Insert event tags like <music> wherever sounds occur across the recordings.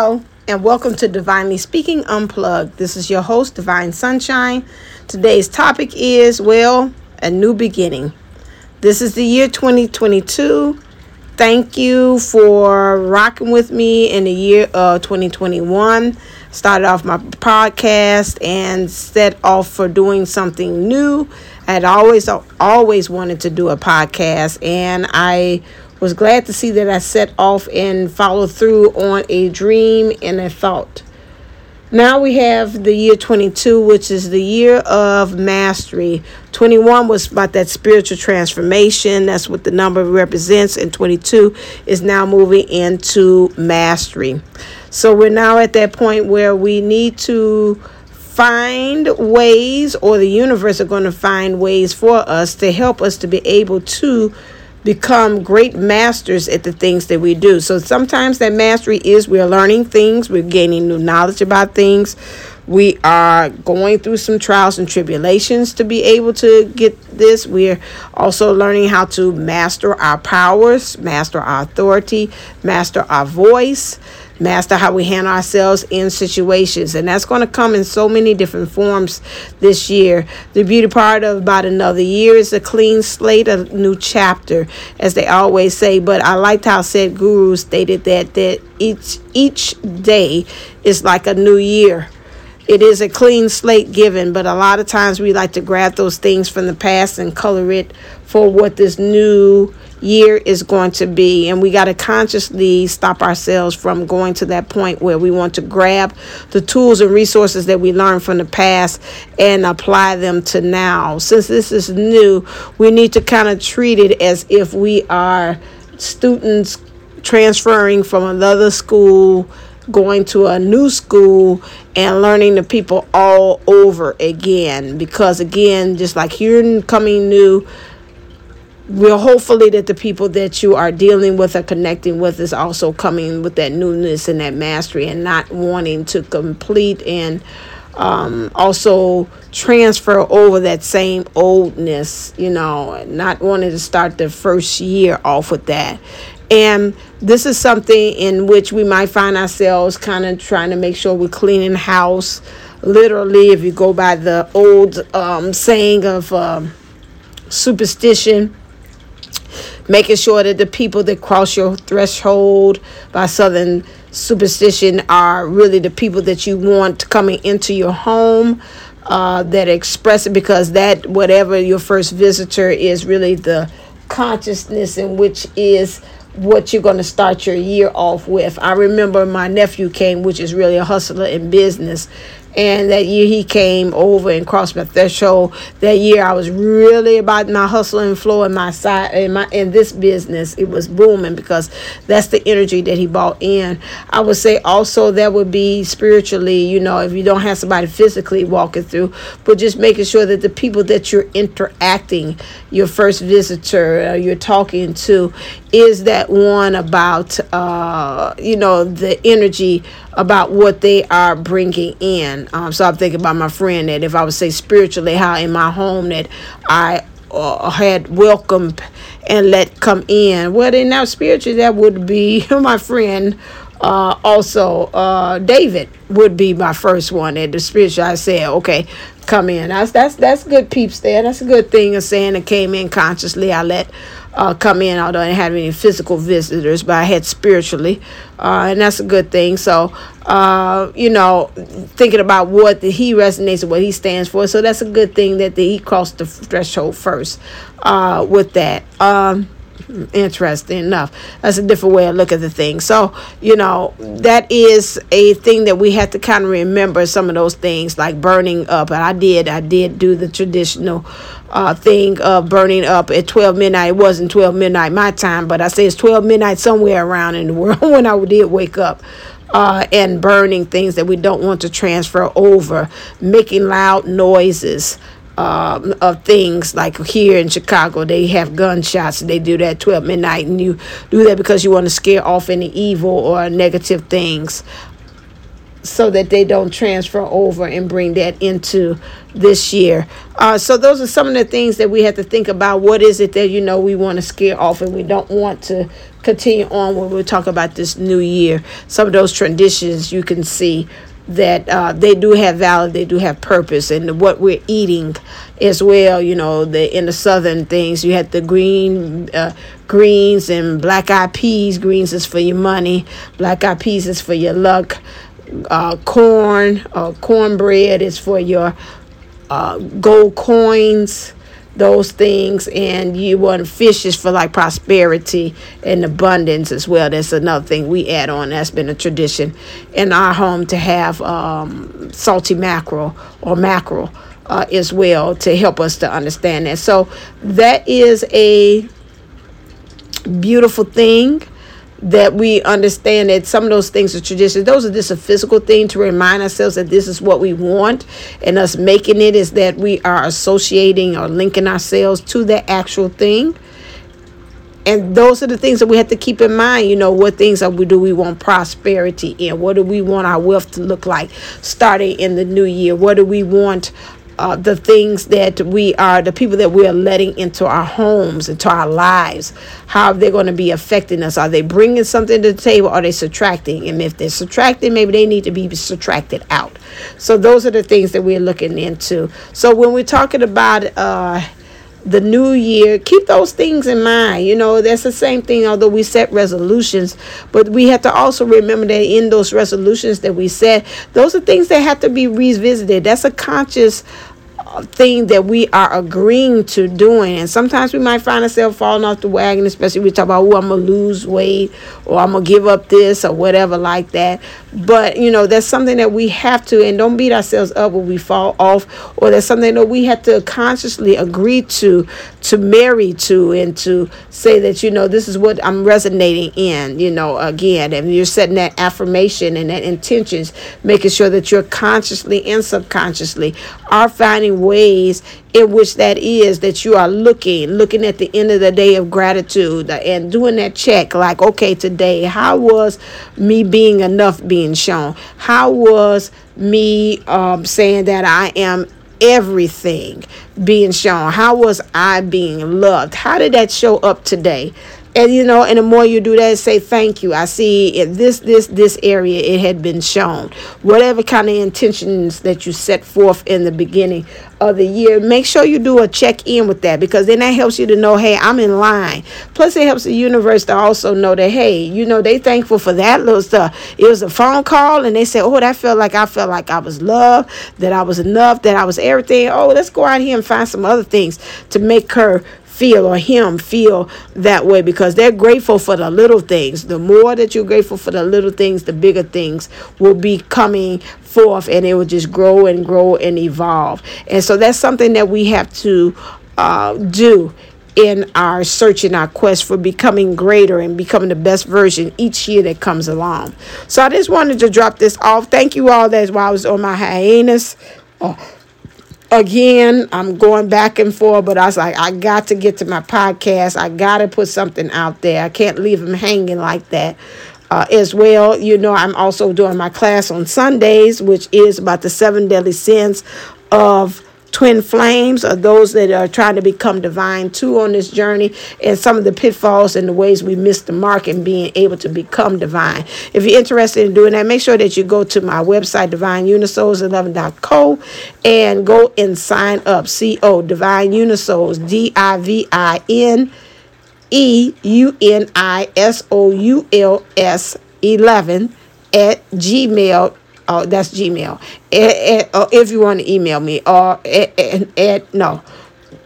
Hello, and welcome to Divinely Speaking Unplugged. This is your host, Divine Sunshine. Today's topic is, well, a new beginning. This is the year 2022. Thank you for rocking with me in the year uh, of 2021. Started off my podcast and set off for doing something new. I had always always wanted to do a podcast and I was glad to see that I set off and followed through on a dream and a thought. Now we have the year 22, which is the year of mastery. 21 was about that spiritual transformation. That's what the number represents. And 22 is now moving into mastery. So we're now at that point where we need to find ways, or the universe are going to find ways for us to help us to be able to become great masters at the things that we do. So sometimes that mastery is we're learning things, we're gaining new knowledge about things. We are going through some trials and tribulations to be able to get this. We're also learning how to master our powers, master our authority, master our voice master how we handle ourselves in situations. And that's going to come in so many different forms this year. The beauty part of about another year is a clean slate a new chapter as they always say. But i liked how Sadhguru stated that that each each day is like a new year it is a clean slate given, but a lot of times we like to grab those things from the past and color it for what this new year is going to be. And we got to consciously stop ourselves from going to that point where we want to grab the tools and resources that we learned from the past and apply them to now. Since this is new, we need to kind of treat it as if we are students transferring from another school going to a new school and learning the people all over again because again just like you're coming new we're hopefully that the people that you are dealing with or connecting with is also coming with that newness and that mastery and not wanting to complete and um, also transfer over that same oldness, you know, not wanting to start the first year off with that. And this is something in which we might find ourselves kind of trying to make sure we're cleaning house. Literally, if you go by the old um, saying of um, superstition, making sure that the people that cross your threshold by southern superstition are really the people that you want coming into your home uh, that express it because that whatever your first visitor is really the consciousness in which is what you're going to start your year off with. I remember my nephew came, which is really a hustler in business, and that year he came over and crossed my threshold. That year I was really about my hustle and flow in my side in my in this business. It was booming because that's the energy that he brought in. I would say also that would be spiritually, you know, if you don't have somebody physically walking through, but just making sure that the people that you're interacting, your first visitor, uh, you're talking to, is that one about uh, you know the energy about what they are bringing in. Um, so I'm thinking about my friend that if I would say spiritually, how in my home that I uh, had welcomed and let come in. Well, then now spiritually, that would be <laughs> my friend. Uh, also, uh, David would be my first one. At the spiritual, I said, okay, come in. That's that's that's good peeps there. That's a good thing of saying it came in consciously. I let uh, come in, although I didn't have any physical visitors, but I had spiritually, uh, and that's a good thing. So, uh, you know, thinking about what the, he resonates with, what he stands for. So that's a good thing that the, he crossed the threshold first uh, with that. Um, interesting enough. That's a different way of looking at the thing. So, you know, that is a thing that we have to kind of remember some of those things like burning up. And I did, I did do the traditional uh, thing of burning up at 12 midnight. It wasn't 12 midnight my time, but I say it's 12 midnight somewhere around in the world <laughs> when I did wake up. Uh, and burning things that we don't want to transfer over, making loud noises, um, of things like here in Chicago, they have gunshots. They do that 12 midnight, and you do that because you want to scare off any evil or negative things. so that they don't transfer over and bring that into this year. Uh, so those are some of the things that we have to think about. What is it that you know we want to scare off and we don't want to continue on when we talk about this new year? Some of those traditions you can see that uh, they do have value, they do have purpose, and what we're eating as well. You know, the in the southern things, you had the green uh, greens and black eyed peas. Greens is for your money, black eyed peas is for your luck. Uh, corn, uh, cornbread is for your uh, gold coins those things and you want fishes for like prosperity and abundance as well. That's another thing we add on. That's been a tradition in our home to have um, salty mackerel or mackerel uh, as well to help us to understand that. So that is a beautiful thing that we understand that some of those things are traditions. Those are just a physical thing to remind ourselves that this is what we want, and us making it is that we are associating or linking ourselves to the actual thing. And those are the things that we have to keep in mind. You know, what things are we do we want prosperity in? What do we want our wealth to look like starting in the new year? What do we want uh, the things that we are, the people that we are letting into our homes, into our lives, how they're going to be affecting us. Are they bringing something to the table? Are they subtracting? And if they're subtracting, maybe they need to be subtracted out. So those are the things that we're looking into. So when we're talking about, uh, the new year, keep those things in mind. You know, that's the same thing, although we set resolutions, but we have to also remember that in those resolutions that we set, those are things that have to be revisited. That's a conscious thing that we are agreeing to doing. And sometimes we might find ourselves falling off the wagon, especially we talk about, oh, I'm going to lose weight or I'm going to give up this or whatever like that. But, you know, that's something that we have to, and don't beat ourselves up when we fall off, or that's something that we have to consciously agree to, to marry to, and to say that, you know, this is what I'm resonating in, you know, again. And you're setting that affirmation and that intentions, making sure that you're consciously and subconsciously are finding ways in which that is that you are looking looking at the end of the day of gratitude and doing that check like okay today how was me being enough being shown how was me um, saying that i am everything being shown. How was i being loved? How did that show up today and you know and the more you do that say thank you i see in this this this area it had been shown. Whatever kind of intentions that you set forth in the beginning of the year make sure you do a check in with that because then that helps you to know hey i'm in line. Plus it helps the universe to also know that hey you know they thankful for that little stuff. It was a phone call and they said oh that felt like i felt like i was loved that i was enough that i was everything. Oh let's go out here and find some other things to make her feel or him feel that way because they're grateful for the little things. The more that you're grateful for the little things, the bigger things will be coming forth and it will just grow and grow and evolve. And so that's something that we have to uh, do in our search and our quest for becoming greater and becoming the best version each year that comes along. So I just wanted to drop this off. Thank you all. That's why I was on my hiatus. Oh again, I'm going back and forth, but I was like, I got to get to my podcast. I got to put something out there. I can't leave them hanging like that. Uh, as well, you know, I'm also doing my class on Sundays, which is about the seven deadly sins of twin flames or those that are trying to become divine too on this journey and some of the pitfalls and the ways we miss the mark in being able to become divine. If you're interested in doing that, make sure that you go to my website, divineunisouls11.co, and go and sign up. C-O, Divine Unisouls, D-I-V-I-N E U N I S O U L S 11 at gmail Oh, that's Gmail. or if you want to email me, or at, at, no,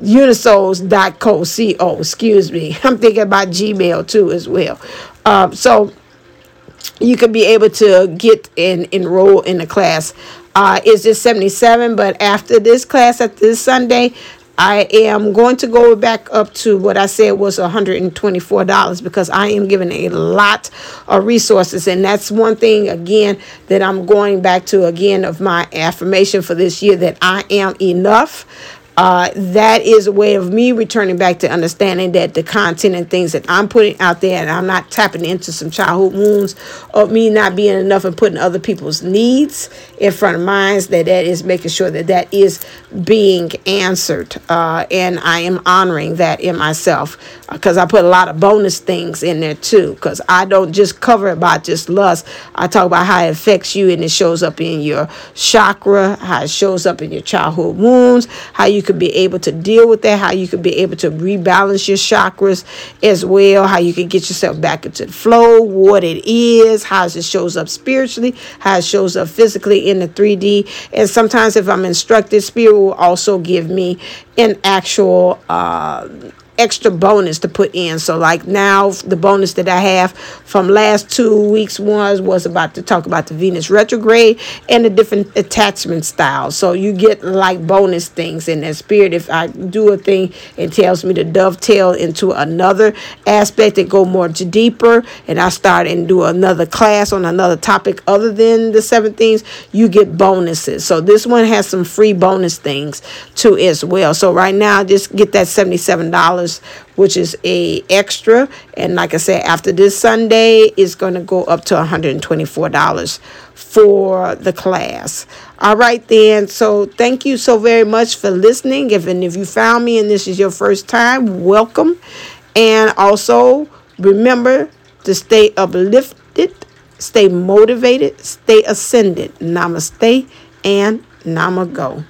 unisouls.co, C-O, excuse me. <laughs> I'm thinking about Gmail too as well. Um, so you can be able to get and enroll in the class. Uh, it's just 77, but after this class at this Sunday, I am going to go back up to what I said was $124 because I am giving a lot of resources. And that's one thing, again, that I'm going back to again of my affirmation for this year that I am enough. Uh, that is a way of me returning back to understanding that the content and things that I'm putting out there, and I'm not tapping into some childhood wounds of me not being enough and putting other people's needs in front of mine. That that is making sure that that is being answered, uh, and I am honoring that in myself because I put a lot of bonus things in there too. Because I don't just cover about just lust. I talk about how it affects you and it shows up in your chakra, how it shows up in your childhood wounds, how you could be able to deal with that, how you could be able to rebalance your chakras as well, how you can get yourself back into the flow, what it is, how it shows up spiritually, how it shows up physically in the 3D. And sometimes if I'm instructed, spirit will also give me an actual uh extra bonus to put in. So like now the bonus that I have from last two weeks was was about to talk about the Venus retrograde and the different attachment styles. So you get like bonus things in that spirit. If I do a thing, it tells me to dovetail into another aspect and go more deeper and I start and do another class on another topic other than the seven things, you get bonuses. So this one has some free bonus things too as well. So right now just get that $77 which is a extra. And like I said, after this Sunday, it's going to go up to $124 for the class. All right, then. So thank you so very much for listening. If and if you found me and this is your first time, welcome. And also remember to stay uplifted, stay motivated, stay ascended. Namaste and Namago.